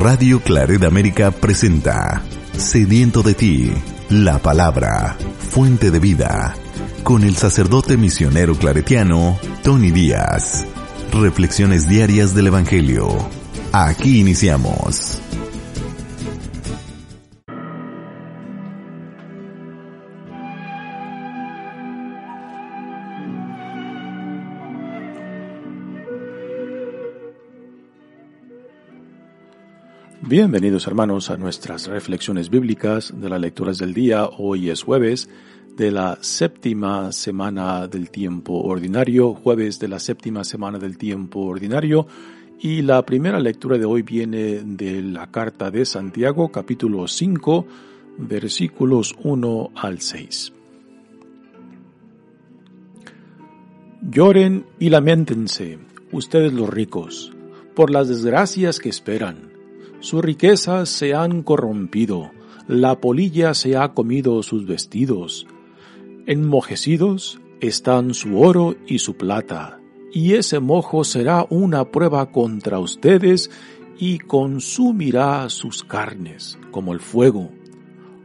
Radio Claret América presenta Sediento de ti, la palabra, fuente de vida, con el sacerdote misionero claretiano Tony Díaz. Reflexiones diarias del Evangelio. Aquí iniciamos. Bienvenidos hermanos a nuestras reflexiones bíblicas de las lecturas del día. Hoy es jueves de la séptima semana del tiempo ordinario, jueves de la séptima semana del tiempo ordinario. Y la primera lectura de hoy viene de la carta de Santiago, capítulo 5, versículos 1 al 6. Lloren y lamentense, ustedes los ricos, por las desgracias que esperan. Sus riquezas se han corrompido, la polilla se ha comido sus vestidos, Enmojecidos están su oro y su plata, y ese mojo será una prueba contra ustedes y consumirá sus carnes como el fuego.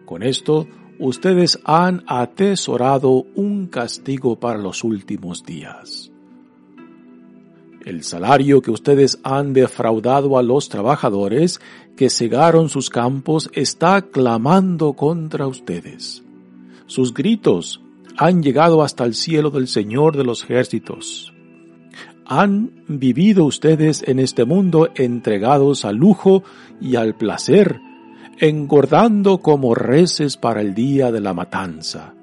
Con esto ustedes han atesorado un castigo para los últimos días. El salario que ustedes han defraudado a los trabajadores que cegaron sus campos está clamando contra ustedes. Sus gritos han llegado hasta el cielo del Señor de los ejércitos. Han vivido ustedes en este mundo entregados al lujo y al placer, engordando como reces para el día de la matanza.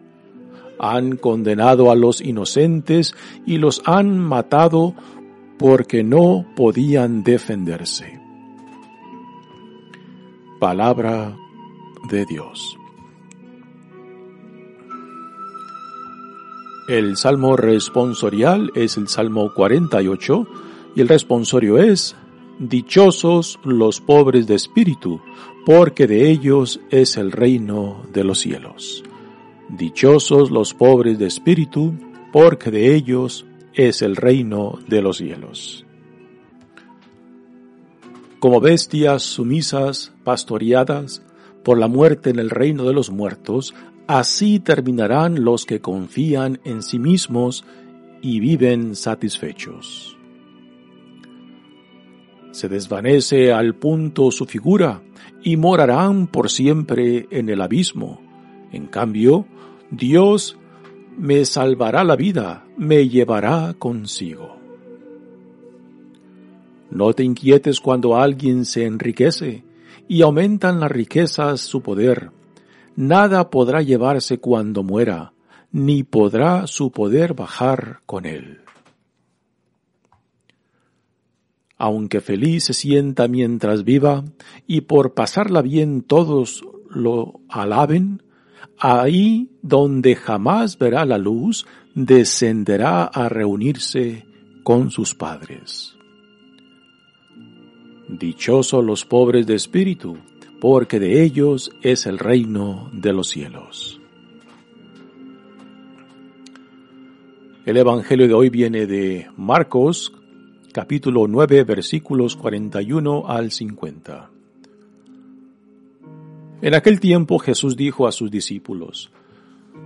Han condenado a los inocentes y los han matado porque no podían defenderse. Palabra de Dios. El salmo responsorial es el salmo 48 y el responsorio es, Dichosos los pobres de espíritu, porque de ellos es el reino de los cielos. Dichosos los pobres de espíritu, porque de ellos es el reino de los cielos. Como bestias sumisas, pastoreadas por la muerte en el reino de los muertos, Así terminarán los que confían en sí mismos y viven satisfechos. Se desvanece al punto su figura y morarán por siempre en el abismo. En cambio, Dios me salvará la vida, me llevará consigo. No te inquietes cuando alguien se enriquece y aumentan las riquezas su poder nada podrá llevarse cuando muera, ni podrá su poder bajar con él. Aunque feliz se sienta mientras viva, y por pasarla bien todos lo alaben, ahí donde jamás verá la luz, descenderá a reunirse con sus padres. Dichosos los pobres de espíritu, porque de ellos es el reino de los cielos. El Evangelio de hoy viene de Marcos, capítulo 9, versículos 41 al 50. En aquel tiempo Jesús dijo a sus discípulos,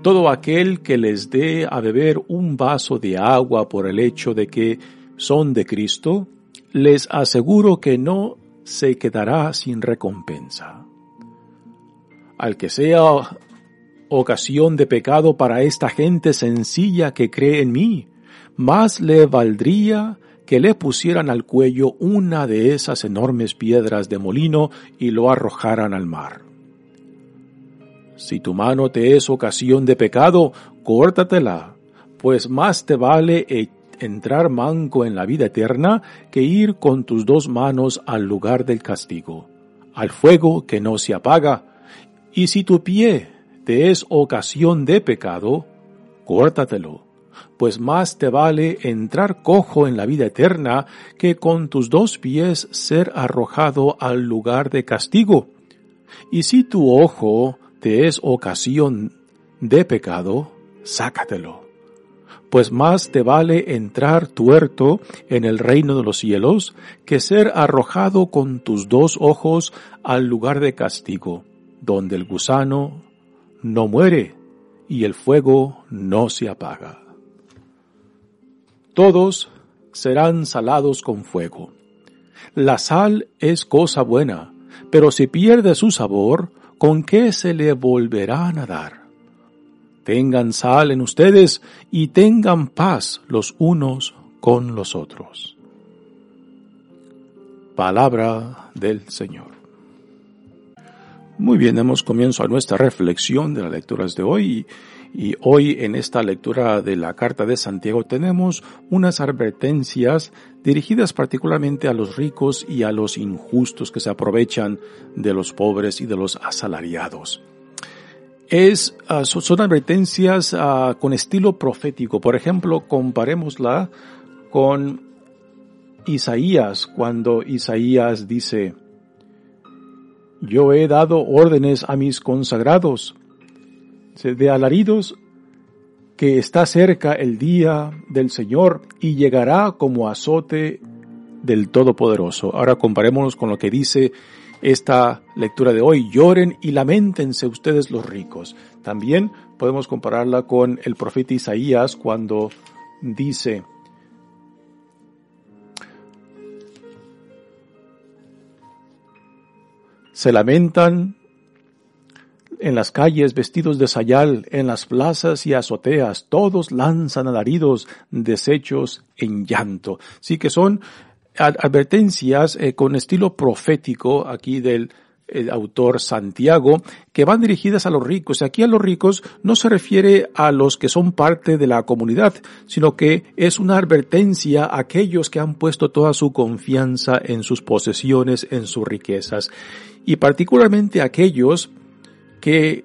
Todo aquel que les dé a beber un vaso de agua por el hecho de que son de Cristo, les aseguro que no se quedará sin recompensa. Al que sea ocasión de pecado para esta gente sencilla que cree en mí, más le valdría que le pusieran al cuello una de esas enormes piedras de molino y lo arrojaran al mar. Si tu mano te es ocasión de pecado, córtatela, pues más te vale entrar manco en la vida eterna que ir con tus dos manos al lugar del castigo, al fuego que no se apaga. Y si tu pie te es ocasión de pecado, córtatelo, pues más te vale entrar cojo en la vida eterna que con tus dos pies ser arrojado al lugar de castigo. Y si tu ojo te es ocasión de pecado, sácatelo pues más te vale entrar tuerto en el reino de los cielos que ser arrojado con tus dos ojos al lugar de castigo, donde el gusano no muere y el fuego no se apaga. Todos serán salados con fuego. La sal es cosa buena, pero si pierde su sabor, ¿con qué se le volverán a dar? tengan sal en ustedes y tengan paz los unos con los otros. Palabra del Señor. Muy bien, damos comienzo a nuestra reflexión de las lecturas de hoy hoy en esta lectura de la carta de Santiago tenemos unas advertencias dirigidas particularmente a los ricos y a los injustos que se aprovechan de los pobres y de los asalariados es, ah, son advertencias ah, con estilo profético. Por ejemplo, comparémosla con Isaías, cuando Isaías dice, yo he dado órdenes a mis consagrados de alaridos que está cerca el día del Señor y llegará como azote del Todopoderoso. Ahora comparémonos con lo que dice esta lectura de hoy. Lloren y lamentense ustedes los ricos. También podemos compararla con el profeta Isaías cuando dice, se lamentan en las calles vestidos de sayal, en las plazas y azoteas, todos lanzan alaridos, desechos en llanto. Sí que son advertencias eh, con estilo profético aquí del autor Santiago, que van dirigidas a los ricos. Aquí a los ricos no se refiere a los que son parte de la comunidad, sino que es una advertencia a aquellos que han puesto toda su confianza en sus posesiones, en sus riquezas, y particularmente aquellos que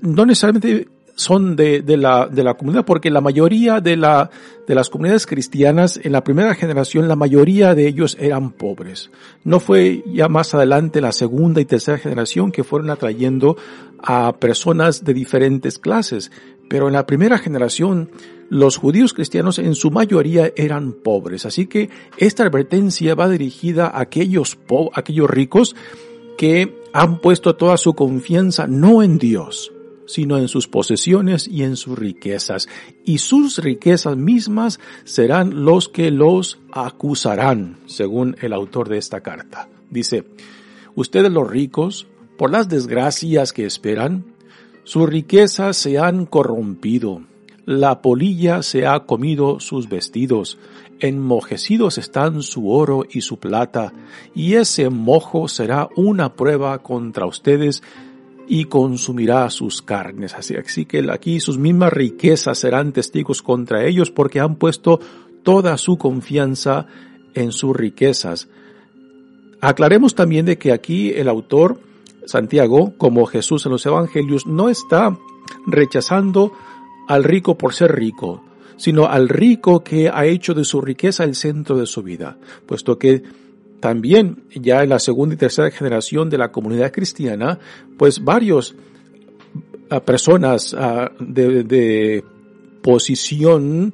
no necesariamente son de, de, la, de la comunidad, porque la mayoría de, la, de las comunidades cristianas en la primera generación, la mayoría de ellos eran pobres. No fue ya más adelante la segunda y tercera generación que fueron atrayendo a personas de diferentes clases, pero en la primera generación los judíos cristianos en su mayoría eran pobres. Así que esta advertencia va dirigida a aquellos, a aquellos ricos que han puesto toda su confianza no en Dios, sino en sus posesiones y en sus riquezas. Y sus riquezas mismas serán los que los acusarán, según el autor de esta carta. Dice, ustedes los ricos, por las desgracias que esperan, sus riquezas se han corrompido, la polilla se ha comido sus vestidos, enmojecidos están su oro y su plata, y ese mojo será una prueba contra ustedes y consumirá sus carnes. Así, que aquí sus mismas riquezas serán testigos contra ellos porque han puesto toda su confianza en sus riquezas. Aclaremos también de que aquí el autor, Santiago, como Jesús en los Evangelios, no está rechazando al rico por ser rico, sino al rico que ha hecho de su riqueza el centro de su vida, puesto que también ya en la segunda y tercera generación de la comunidad cristiana, pues varios ah, personas ah, de, posición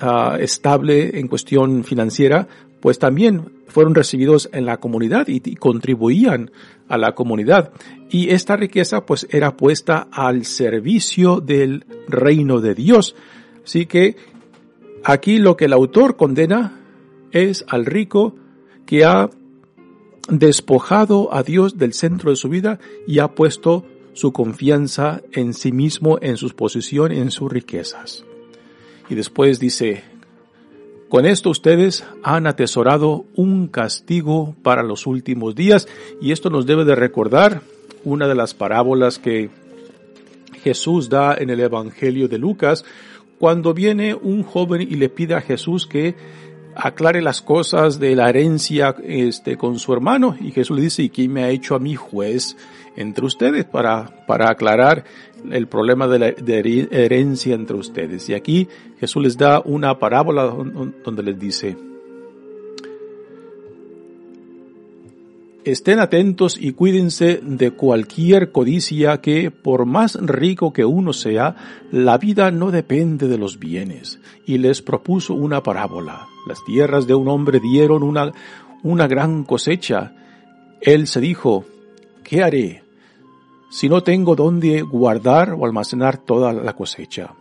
ah, estable en cuestión financiera, pues también fueron recibidos en la comunidad y, contribuían a la comunidad. Y esta riqueza pues era puesta al servicio del reino de Dios. Así que aquí lo que el autor condena es al rico que ha despojado a Dios del centro de su vida y ha puesto su confianza en sí mismo, en sus posiciones, en sus riquezas. Y después dice, con esto ustedes han atesorado un castigo para los últimos días y esto nos debe de recordar una de las parábolas que Jesús da en el Evangelio de Lucas cuando viene un joven y le pide a Jesús que aclare las cosas de la herencia este, con su hermano y Jesús le dice, ¿y quién me ha hecho a mí juez entre ustedes para, para aclarar el problema de la herencia entre ustedes? Y aquí Jesús les da una parábola donde les dice, Estén atentos y cuídense de cualquier codicia que, por más rico que uno sea, la vida no depende de los bienes. Y les propuso una parábola. Las tierras de un hombre dieron una, una gran cosecha. Él se dijo, ¿qué haré si no tengo dónde guardar o almacenar toda la cosecha?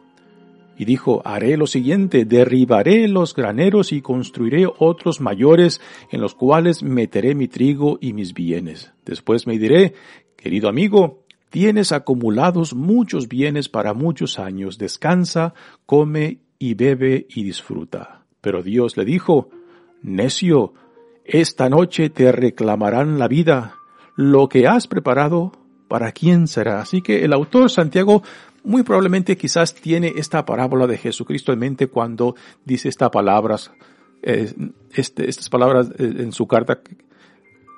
Y dijo, haré lo siguiente, derribaré los graneros y construiré otros mayores en los cuales meteré mi trigo y mis bienes. Después me diré, querido amigo, tienes acumulados muchos bienes para muchos años, descansa, come y bebe y disfruta. Pero Dios le dijo, necio, esta noche te reclamarán la vida, lo que has preparado, ¿para quién será? Así que el autor Santiago muy probablemente quizás tiene esta parábola de Jesucristo en mente cuando dice estas palabras, eh, este, estas palabras eh, en su carta.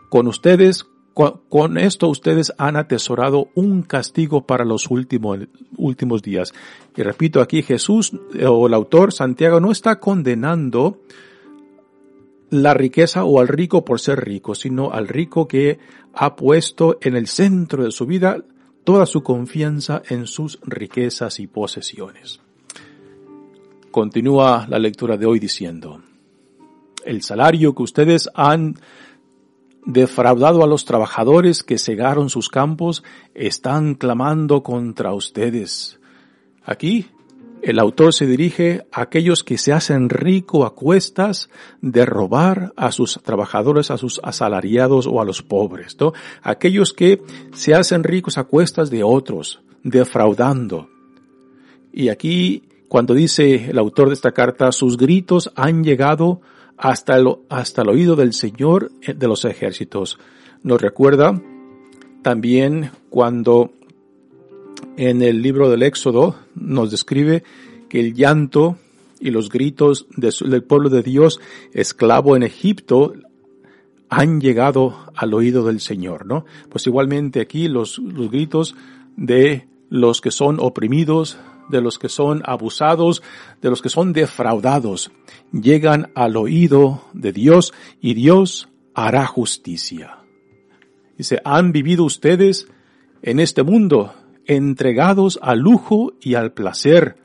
Con ustedes, con, esto ustedes han atesorado un castigo para los últimos, últimos días. Y repito, aquí Jesús eh, o el autor Santiago no está condenando la riqueza o al rico por ser rico, sino al rico que ha puesto en el centro de su vida toda su confianza en sus riquezas y posesiones. Continúa la lectura de hoy diciendo, el salario que ustedes han defraudado a los trabajadores que cegaron sus campos están clamando contra ustedes. Aquí el autor se dirige a aquellos que se hacen rico a cuestas de robar a sus trabajadores, a sus asalariados o a los pobres, ¿no? Aquellos que se hacen ricos a cuestas de otros, defraudando. Y aquí, cuando dice el autor de esta carta, sus gritos han llegado hasta el, hasta el oído del Señor de los ejércitos. Nos recuerda también cuando en el libro del Éxodo nos describe que el llanto y los gritos del pueblo de Dios esclavo en Egipto han llegado al oído del Señor, ¿no? Pues igualmente aquí los, los gritos de los que son oprimidos, de los que son abusados, de los que son defraudados, llegan al oído de Dios y Dios hará justicia. Dice, han vivido ustedes en este mundo entregados al lujo y al placer,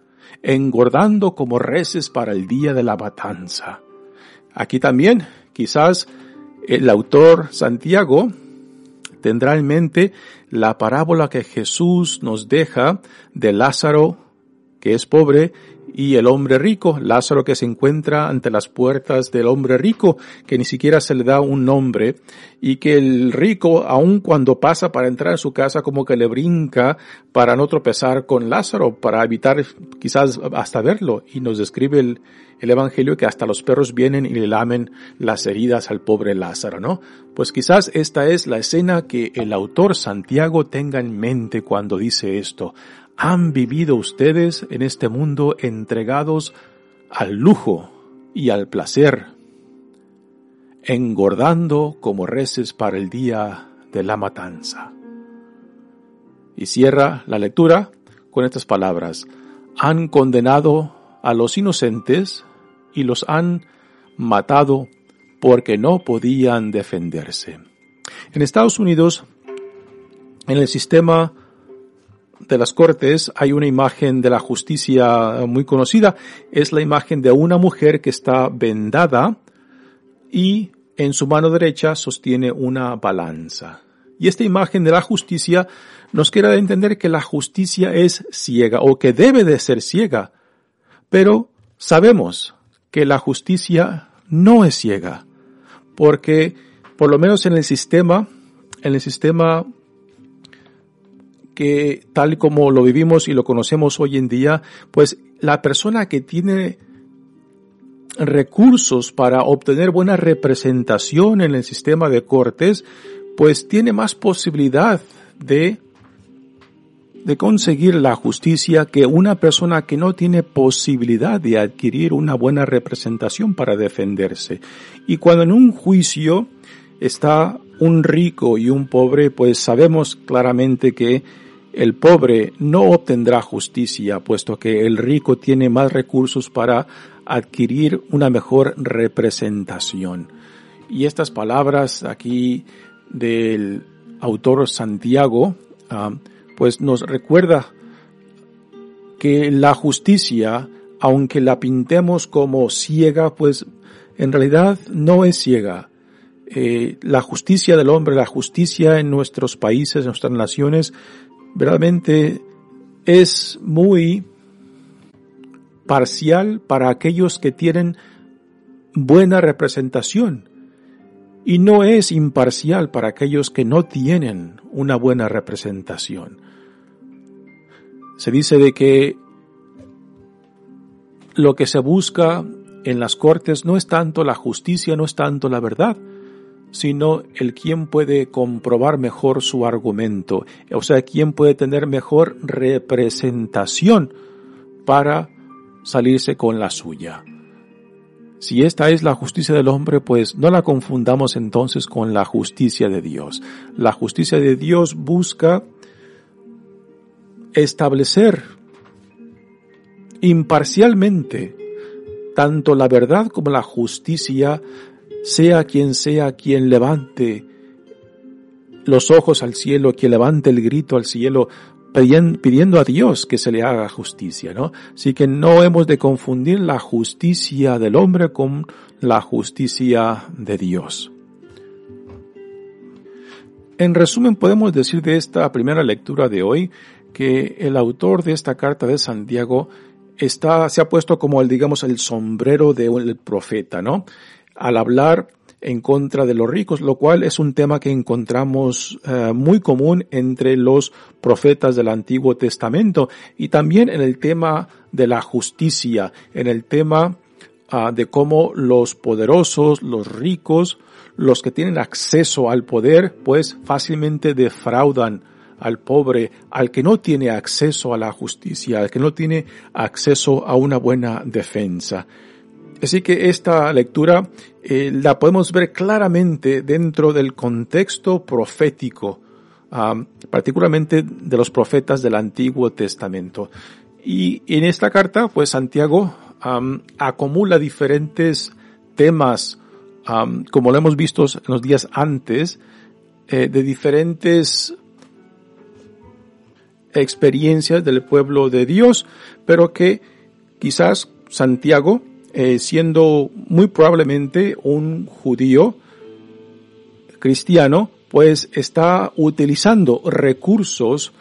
engordando como reces para el día de la matanza. Aquí también, quizás el autor Santiago tendrá en mente la parábola que Jesús nos deja de Lázaro, que es pobre, y el hombre rico, Lázaro que se encuentra ante las puertas del hombre rico, que ni siquiera se le da un nombre, y que el rico, aun cuando pasa para entrar a su casa, como que le brinca para no tropezar con Lázaro, para evitar quizás hasta verlo, y nos describe el, el Evangelio que hasta los perros vienen y le lamen las heridas al pobre Lázaro, ¿no? Pues quizás esta es la escena que el autor Santiago tenga en mente cuando dice esto han vivido ustedes en este mundo entregados al lujo y al placer, engordando como reces para el día de la matanza. Y cierra la lectura con estas palabras. Han condenado a los inocentes y los han matado porque no podían defenderse. En Estados Unidos, en el sistema de las Cortes hay una imagen de la justicia muy conocida. Es la imagen de una mujer que está vendada y en su mano derecha sostiene una balanza. Y esta imagen de la justicia nos quiere entender que la justicia es ciega o que debe de ser ciega. Pero sabemos que la justicia no es ciega. Porque por lo menos en el sistema, en el sistema que tal como lo vivimos y lo conocemos hoy en día, pues la persona que tiene recursos para obtener buena representación en el sistema de cortes, pues tiene más posibilidad de de conseguir la justicia que una persona que no tiene posibilidad de adquirir una buena representación para defenderse. Y cuando en un juicio está un rico y un pobre, pues sabemos claramente que el pobre no obtendrá justicia, puesto que el rico tiene más recursos para adquirir una mejor representación. Y estas palabras aquí del autor Santiago, ah, pues nos recuerda que la justicia, aunque la pintemos como ciega, pues en realidad no es ciega. Eh, la justicia del hombre, la justicia en nuestros países, en nuestras naciones, verdaderamente es muy parcial para aquellos que tienen buena representación y no es imparcial para aquellos que no tienen una buena representación. Se dice de que lo que se busca en las cortes no es tanto la justicia, no es tanto la verdad, sino el quien puede comprobar mejor su argumento, o sea, quien puede tener mejor representación para salirse con la suya. Si esta es la justicia del hombre, pues no la confundamos entonces con la justicia de Dios. La justicia de Dios busca establecer imparcialmente tanto la verdad como la justicia sea quien sea quien levante los ojos al cielo, quien levante el grito al cielo, pidiendo a Dios que se le haga justicia, ¿no? Así que no hemos de confundir la justicia del hombre con la justicia de Dios. En resumen, podemos decir de esta primera lectura de hoy que el autor de esta carta de Santiago está, se ha puesto como el, digamos, el sombrero del profeta, ¿no? Al hablar en contra de los ricos, lo cual es un tema que encontramos eh, muy común entre los profetas del Antiguo Testamento y también en el tema de la justicia, en el tema ah, de cómo los poderosos, los ricos, los que tienen acceso al poder, pues fácilmente defraudan al pobre, al que no tiene acceso a la justicia, al que no tiene acceso a una buena defensa. Así que esta lectura eh, la podemos ver claramente dentro del contexto profético, particularmente de los profetas del Antiguo Testamento. Y en esta carta, pues Santiago acumula diferentes temas, como lo hemos visto en los días antes, eh, de diferentes experiencias del pueblo de Dios, pero que quizás Santiago eh, siendo muy probablemente un judío cristiano, pues está utilizando recursos,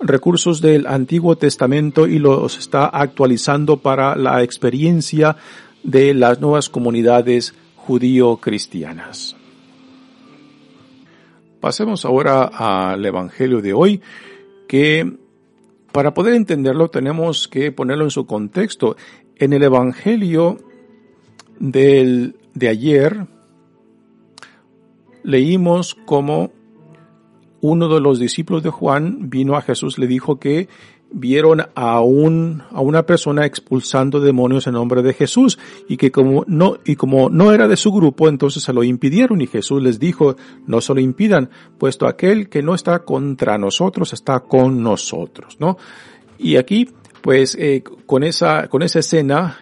recursos del Antiguo Testamento y los está actualizando para la experiencia de las nuevas comunidades judío-cristianas. Pasemos ahora al Evangelio de hoy, que para poder entenderlo tenemos que ponerlo en su contexto. En el Evangelio del, de ayer leímos cómo uno de los discípulos de Juan vino a Jesús, le dijo que vieron a un, a una persona expulsando demonios en nombre de Jesús y que como no, y como no era de su grupo, entonces se lo impidieron y Jesús les dijo, no se lo impidan, puesto aquel que no está contra nosotros está con nosotros, ¿no? Y aquí pues eh, con esa con esa escena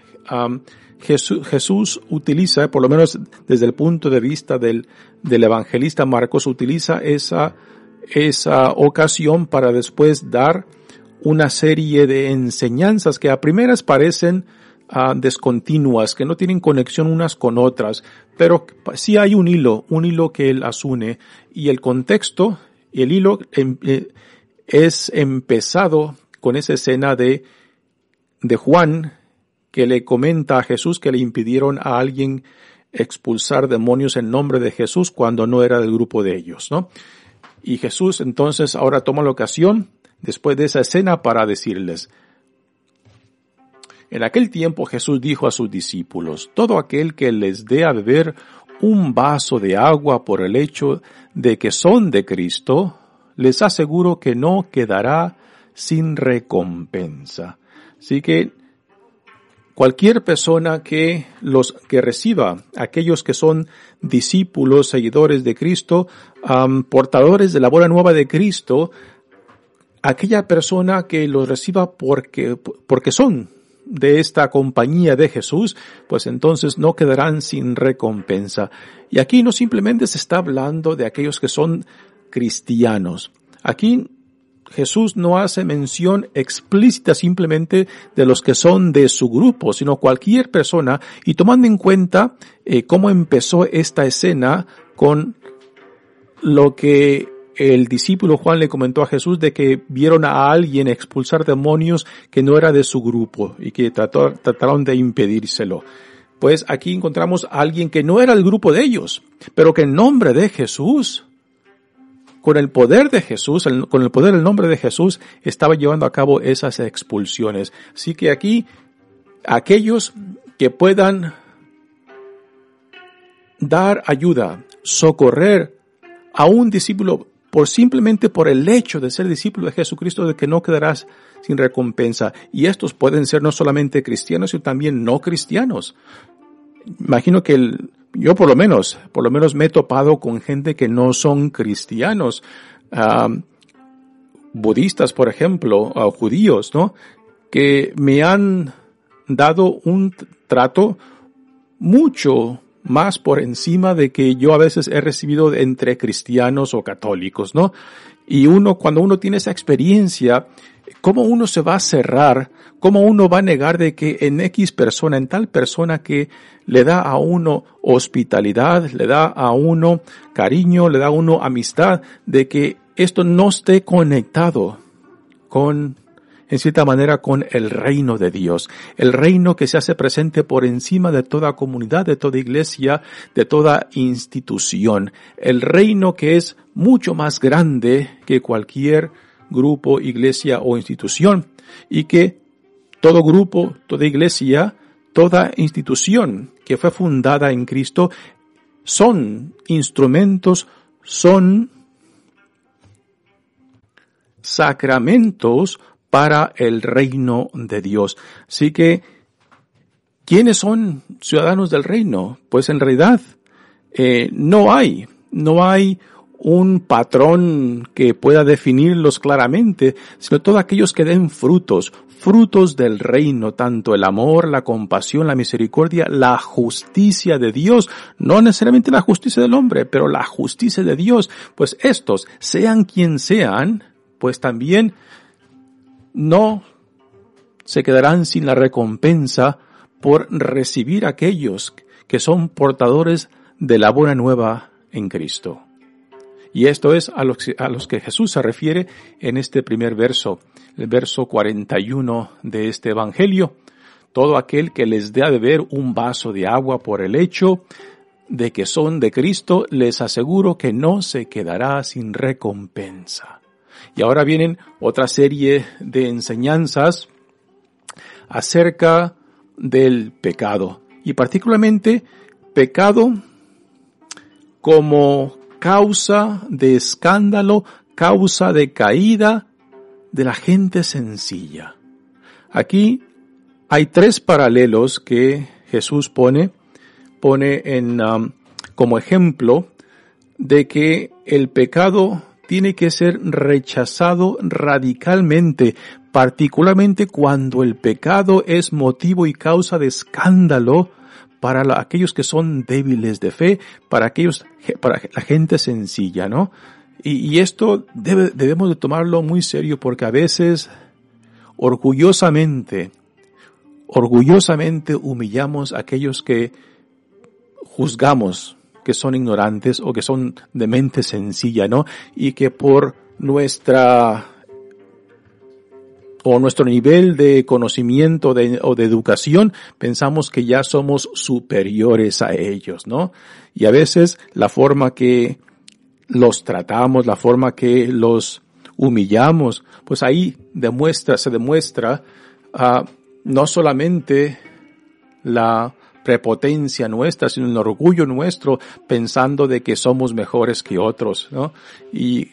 Jesús, Jesús, utiliza, por lo menos desde el punto de vista del, del evangelista Marcos, utiliza esa, esa ocasión para después dar una serie de enseñanzas que a primeras parecen uh, descontinuas, que no tienen conexión unas con otras, pero sí hay un hilo, un hilo que él asune y el contexto, y el hilo em, eh, es empezado con esa escena de, de Juan que le comenta a Jesús que le impidieron a alguien expulsar demonios en nombre de Jesús cuando no era del grupo de ellos, ¿no? Y Jesús entonces ahora toma la ocasión después de esa escena para decirles, en aquel tiempo Jesús dijo a sus discípulos, todo aquel que les dé a beber un vaso de agua por el hecho de que son de Cristo, les aseguro que no quedará sin recompensa. Así que cualquier persona que los que reciba, aquellos que son discípulos, seguidores de Cristo, portadores de la buena nueva de Cristo, aquella persona que los reciba porque, porque son de esta compañía de Jesús, pues entonces no quedarán sin recompensa. Y aquí no simplemente se está hablando de aquellos que son cristianos. Aquí Jesús no hace mención explícita simplemente de los que son de su grupo, sino cualquier persona, y tomando en cuenta eh, cómo empezó esta escena con lo que el discípulo Juan le comentó a Jesús de que vieron a alguien expulsar demonios que no era de su grupo y que trataron de impedírselo. Pues aquí encontramos a alguien que no era el grupo de ellos, pero que en nombre de Jesús, con el poder de Jesús, con el poder del nombre de Jesús, estaba llevando a cabo esas expulsiones. Así que aquí, aquellos que puedan dar ayuda, socorrer a un discípulo por simplemente por el hecho de ser discípulo de Jesucristo de que no quedarás sin recompensa. Y estos pueden ser no solamente cristianos, sino también no cristianos. Imagino que el, yo por lo menos, por lo menos me he topado con gente que no son cristianos, budistas, por ejemplo, o judíos, ¿no? Que me han dado un trato mucho más por encima de que yo a veces he recibido entre cristianos o católicos, ¿no? Y uno, cuando uno tiene esa experiencia, ¿cómo uno se va a cerrar? ¿Cómo uno va a negar de que en X persona, en tal persona que le da a uno hospitalidad, le da a uno cariño, le da a uno amistad, de que esto no esté conectado con en cierta manera con el reino de Dios, el reino que se hace presente por encima de toda comunidad, de toda iglesia, de toda institución, el reino que es mucho más grande que cualquier grupo, iglesia o institución y que todo grupo, toda iglesia, toda institución que fue fundada en Cristo son instrumentos, son sacramentos para el reino de Dios. Así que, ¿quiénes son ciudadanos del reino? Pues en realidad eh, no hay, no hay un patrón que pueda definirlos claramente, sino todos aquellos que den frutos, frutos del reino, tanto el amor, la compasión, la misericordia, la justicia de Dios, no necesariamente la justicia del hombre, pero la justicia de Dios, pues estos, sean quien sean, pues también no se quedarán sin la recompensa por recibir aquellos que son portadores de la buena nueva en Cristo. Y esto es a los, que Jesús se refiere en este primer verso, el verso 41 de este Evangelio. Todo aquel que les dé a beber un vaso de agua por el hecho de que son de Cristo, les aseguro que no se quedará sin recompensa. Y ahora vienen otra serie de enseñanzas acerca del pecado. Y particularmente pecado como causa de escándalo, causa de caída de la gente sencilla. Aquí hay tres paralelos que Jesús pone, pone en, um, como ejemplo de que el pecado tiene que ser rechazado radicalmente, particularmente cuando el pecado es motivo y causa de escándalo para aquellos que son débiles de fe, para aquellos, para la gente sencilla, ¿no? Y, esto debemos de tomarlo muy serio porque a veces orgullosamente, orgullosamente humillamos a aquellos que juzgamos que son ignorantes o que son de mente sencilla, ¿no? Y que por nuestra o nuestro nivel de conocimiento o de educación pensamos que ya somos superiores a ellos, ¿no? Y a veces la forma que los tratamos, la forma que los humillamos, pues ahí demuestra, se demuestra uh, no solamente la prepotencia nuestra, sino el orgullo nuestro pensando de que somos mejores que otros, ¿no? Y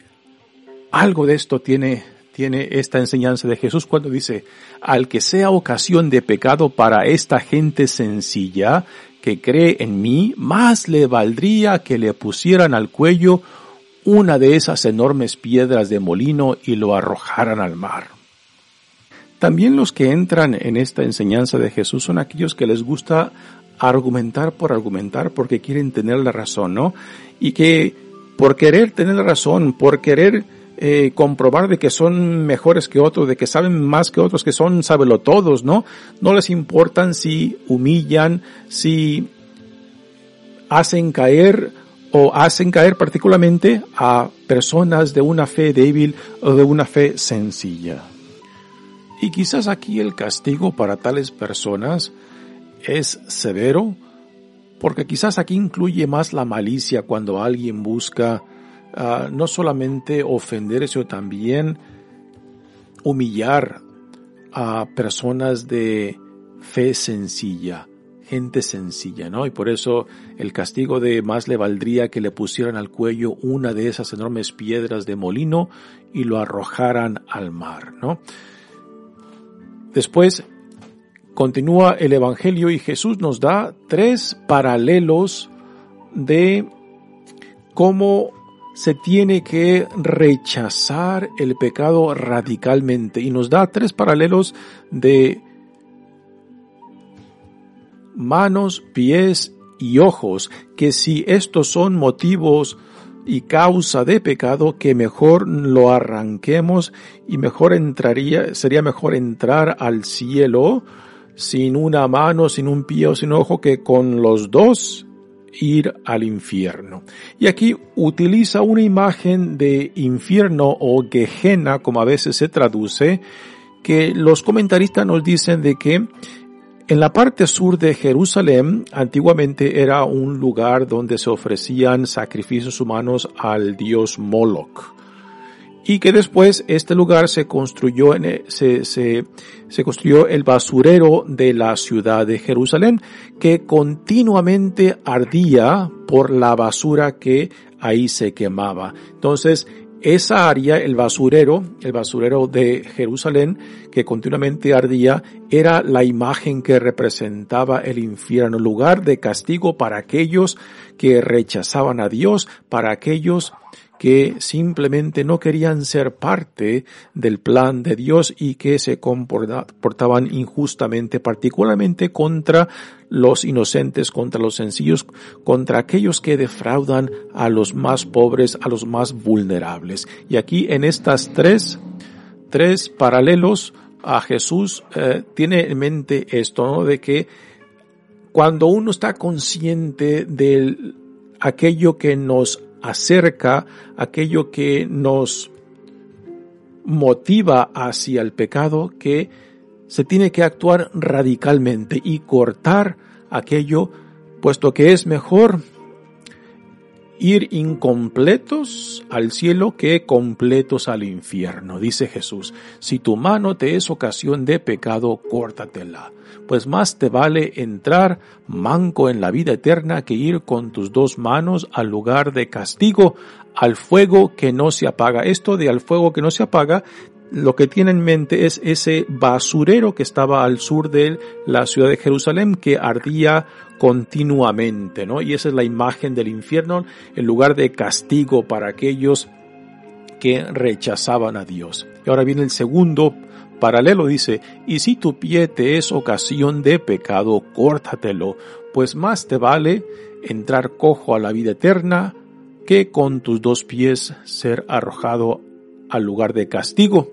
algo de esto tiene, tiene esta enseñanza de Jesús cuando dice, al que sea ocasión de pecado para esta gente sencilla que cree en mí, más le valdría que le pusieran al cuello una de esas enormes piedras de molino y lo arrojaran al mar. También los que entran en esta enseñanza de Jesús son aquellos que les gusta argumentar por argumentar porque quieren tener la razón, ¿no? Y que por querer tener la razón, por querer eh, comprobar de que son mejores que otros, de que saben más que otros, que son sábelo todos, ¿no? No les importan si humillan, si hacen caer o hacen caer particularmente a personas de una fe débil o de una fe sencilla. Y quizás aquí el castigo para tales personas es severo, porque quizás aquí incluye más la malicia cuando alguien busca uh, no solamente ofender, sino también humillar a personas de fe sencilla, gente sencilla, ¿no? Y por eso el castigo de más le valdría que le pusieran al cuello una de esas enormes piedras de molino y lo arrojaran al mar, ¿no? Después continúa el Evangelio y Jesús nos da tres paralelos de cómo se tiene que rechazar el pecado radicalmente. Y nos da tres paralelos de manos, pies y ojos, que si estos son motivos y causa de pecado, que mejor lo arranquemos y mejor entraría, sería mejor entrar al cielo sin una mano, sin un pie o sin ojo, que con los dos ir al infierno. Y aquí utiliza una imagen de infierno o Gehenna, como a veces se traduce, que los comentaristas nos dicen de que en la parte sur de Jerusalén antiguamente era un lugar donde se ofrecían sacrificios humanos al dios Moloch y que después este lugar se construyó, en, e, se, se, se construyó el basurero de la ciudad de Jerusalén, que continuamente ardía por la basura que ahí se quemaba. Entonces, esa área, el basurero, el basurero de Jerusalén, que continuamente ardía, era la imagen que representaba el infierno, lugar de castigo para aquellos que rechazaban a Dios, para aquellos que simplemente no querían ser parte del plan de Dios y que se comportaban injustamente, particularmente contra los inocentes, contra los sencillos, contra aquellos que defraudan a los más pobres, a los más vulnerables. Y aquí en estas tres, tres paralelos a Jesús eh, tiene en mente esto. De que cuando uno está consciente de aquello que nos acerca aquello que nos motiva hacia el pecado que se tiene que actuar radicalmente y cortar aquello, puesto que es mejor ir incompletos al cielo que completos al infierno, dice Jesús. Si tu mano te es ocasión de pecado, córtatela, pues más te vale entrar manco en la vida eterna que ir con tus dos manos al lugar de castigo, al fuego que no se apaga. Esto de al fuego que no se apaga lo que tiene en mente es ese basurero que estaba al sur de la ciudad de Jerusalén que ardía continuamente, ¿no? Y esa es la imagen del infierno, el lugar de castigo para aquellos que rechazaban a Dios. Y ahora viene el segundo paralelo, dice, y si tu pie te es ocasión de pecado, córtatelo, pues más te vale entrar cojo a la vida eterna que con tus dos pies ser arrojado al lugar de castigo.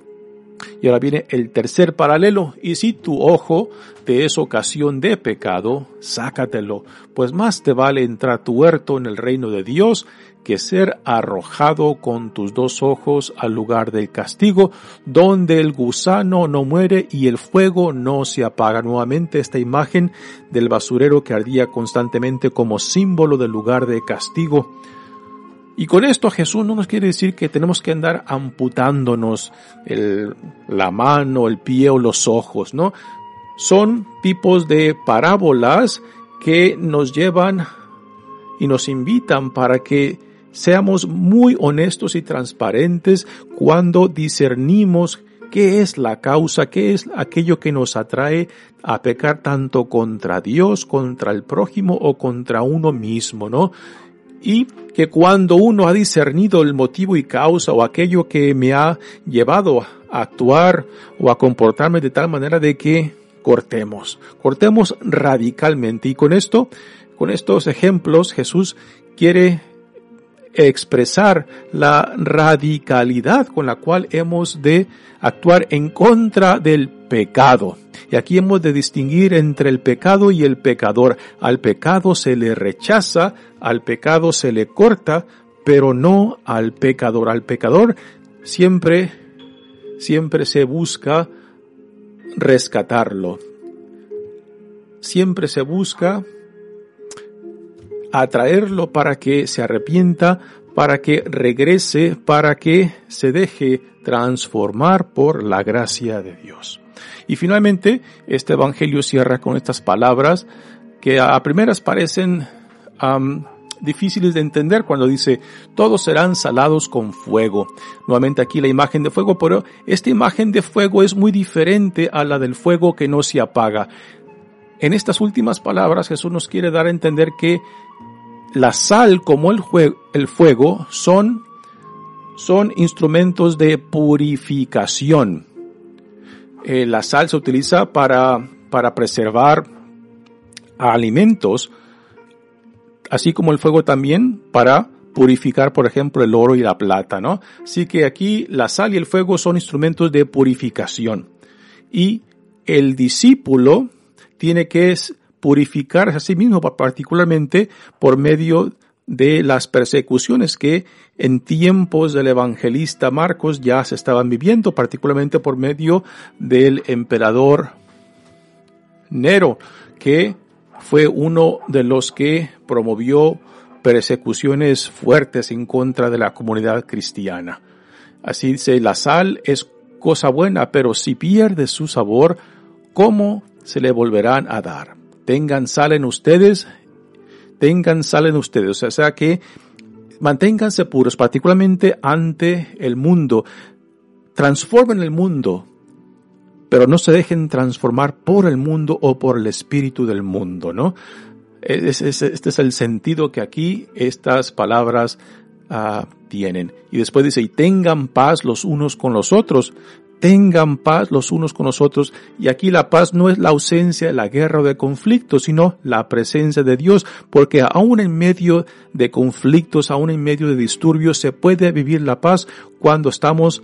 Y ahora viene el tercer paralelo. Y si tu ojo te es ocasión de pecado, sácatelo, pues más te vale entrar tuerto en el reino de Dios que ser arrojado con tus dos ojos al lugar del castigo, donde el gusano no muere y el fuego no se apaga. Nuevamente esta imagen del basurero que ardía constantemente como símbolo del lugar de castigo. Y con esto Jesús no nos quiere decir que tenemos que andar amputándonos el, la mano, el pie o los ojos, ¿no? Son tipos de parábolas que nos llevan y nos invitan para que seamos muy honestos y transparentes cuando discernimos qué es la causa, qué es aquello que nos atrae a pecar tanto contra Dios, contra el prójimo o contra uno mismo, ¿no? Y que cuando uno ha discernido el motivo y causa o aquello que me ha llevado a actuar o a comportarme de tal manera de que cortemos, cortemos radicalmente. Y con esto, con estos ejemplos, Jesús quiere expresar la radicalidad con la cual hemos de actuar en contra del pecado. Y aquí hemos de distinguir entre el pecado y el pecador. Al pecado se le rechaza, al pecado se le corta, pero no al pecador. Al pecador siempre, siempre se busca rescatarlo. Siempre se busca atraerlo para que se arrepienta, para que regrese, para que se deje transformar por la gracia de Dios. Y finalmente, este Evangelio cierra con estas palabras que a primeras parecen difíciles de entender cuando dice, todos serán salados con fuego. Nuevamente aquí la imagen de fuego, pero esta imagen de fuego es muy diferente a la del fuego que no se apaga. En estas últimas palabras Jesús nos quiere dar a entender que la sal como el, fuego son, son instrumentos de purificación. Eh, la sal se utiliza para, para preservar alimentos, así como el fuego también para purificar, por ejemplo, el oro y la plata, ¿no? Así que aquí la sal y el fuego son instrumentos de purificación. Y el discípulo tiene que purificarse a sí mismo, particularmente por medio de las persecuciones que en tiempos del evangelista Marcos ya se estaban viviendo, particularmente por medio del emperador Nero, que fue uno de los que promovió persecuciones fuertes en contra de la comunidad cristiana. Así dice, la sal es cosa buena, pero si pierde su sabor, ¿cómo se le volverán a dar? Tengan sal en ustedes, tengan sal en ustedes. O sea que manténganse puros, particularmente ante el mundo. Transformen el mundo, pero no se dejen transformar por el mundo o por el espíritu del mundo, ¿no? Este es el sentido que aquí estas palabras ah, tienen. Y después dice, y tengan paz los unos con los otros tengan paz los unos con los otros. Y aquí la paz no es la ausencia de la guerra o de conflictos, sino la presencia de Dios, porque aún en medio de conflictos, aún en medio de disturbios, se puede vivir la paz cuando estamos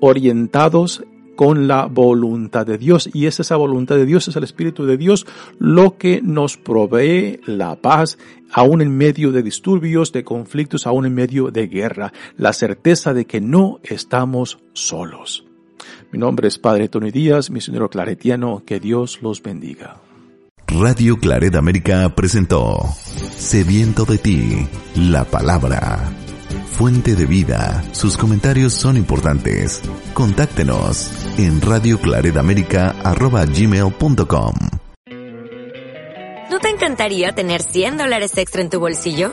orientados con la voluntad de Dios. Y es esa voluntad de Dios, es el Espíritu de Dios, lo que nos provee la paz, aún en medio de disturbios, de conflictos, aún en medio de guerra. La certeza de que no estamos solos. Mi nombre es Padre Tony Díaz, misionero claretiano, que Dios los bendiga. Radio Claret América presentó Sediento de ti, la palabra. Fuente de vida, sus comentarios son importantes. Contáctenos en radioclaredamerica.gmail.com ¿No te encantaría tener 100 dólares extra en tu bolsillo?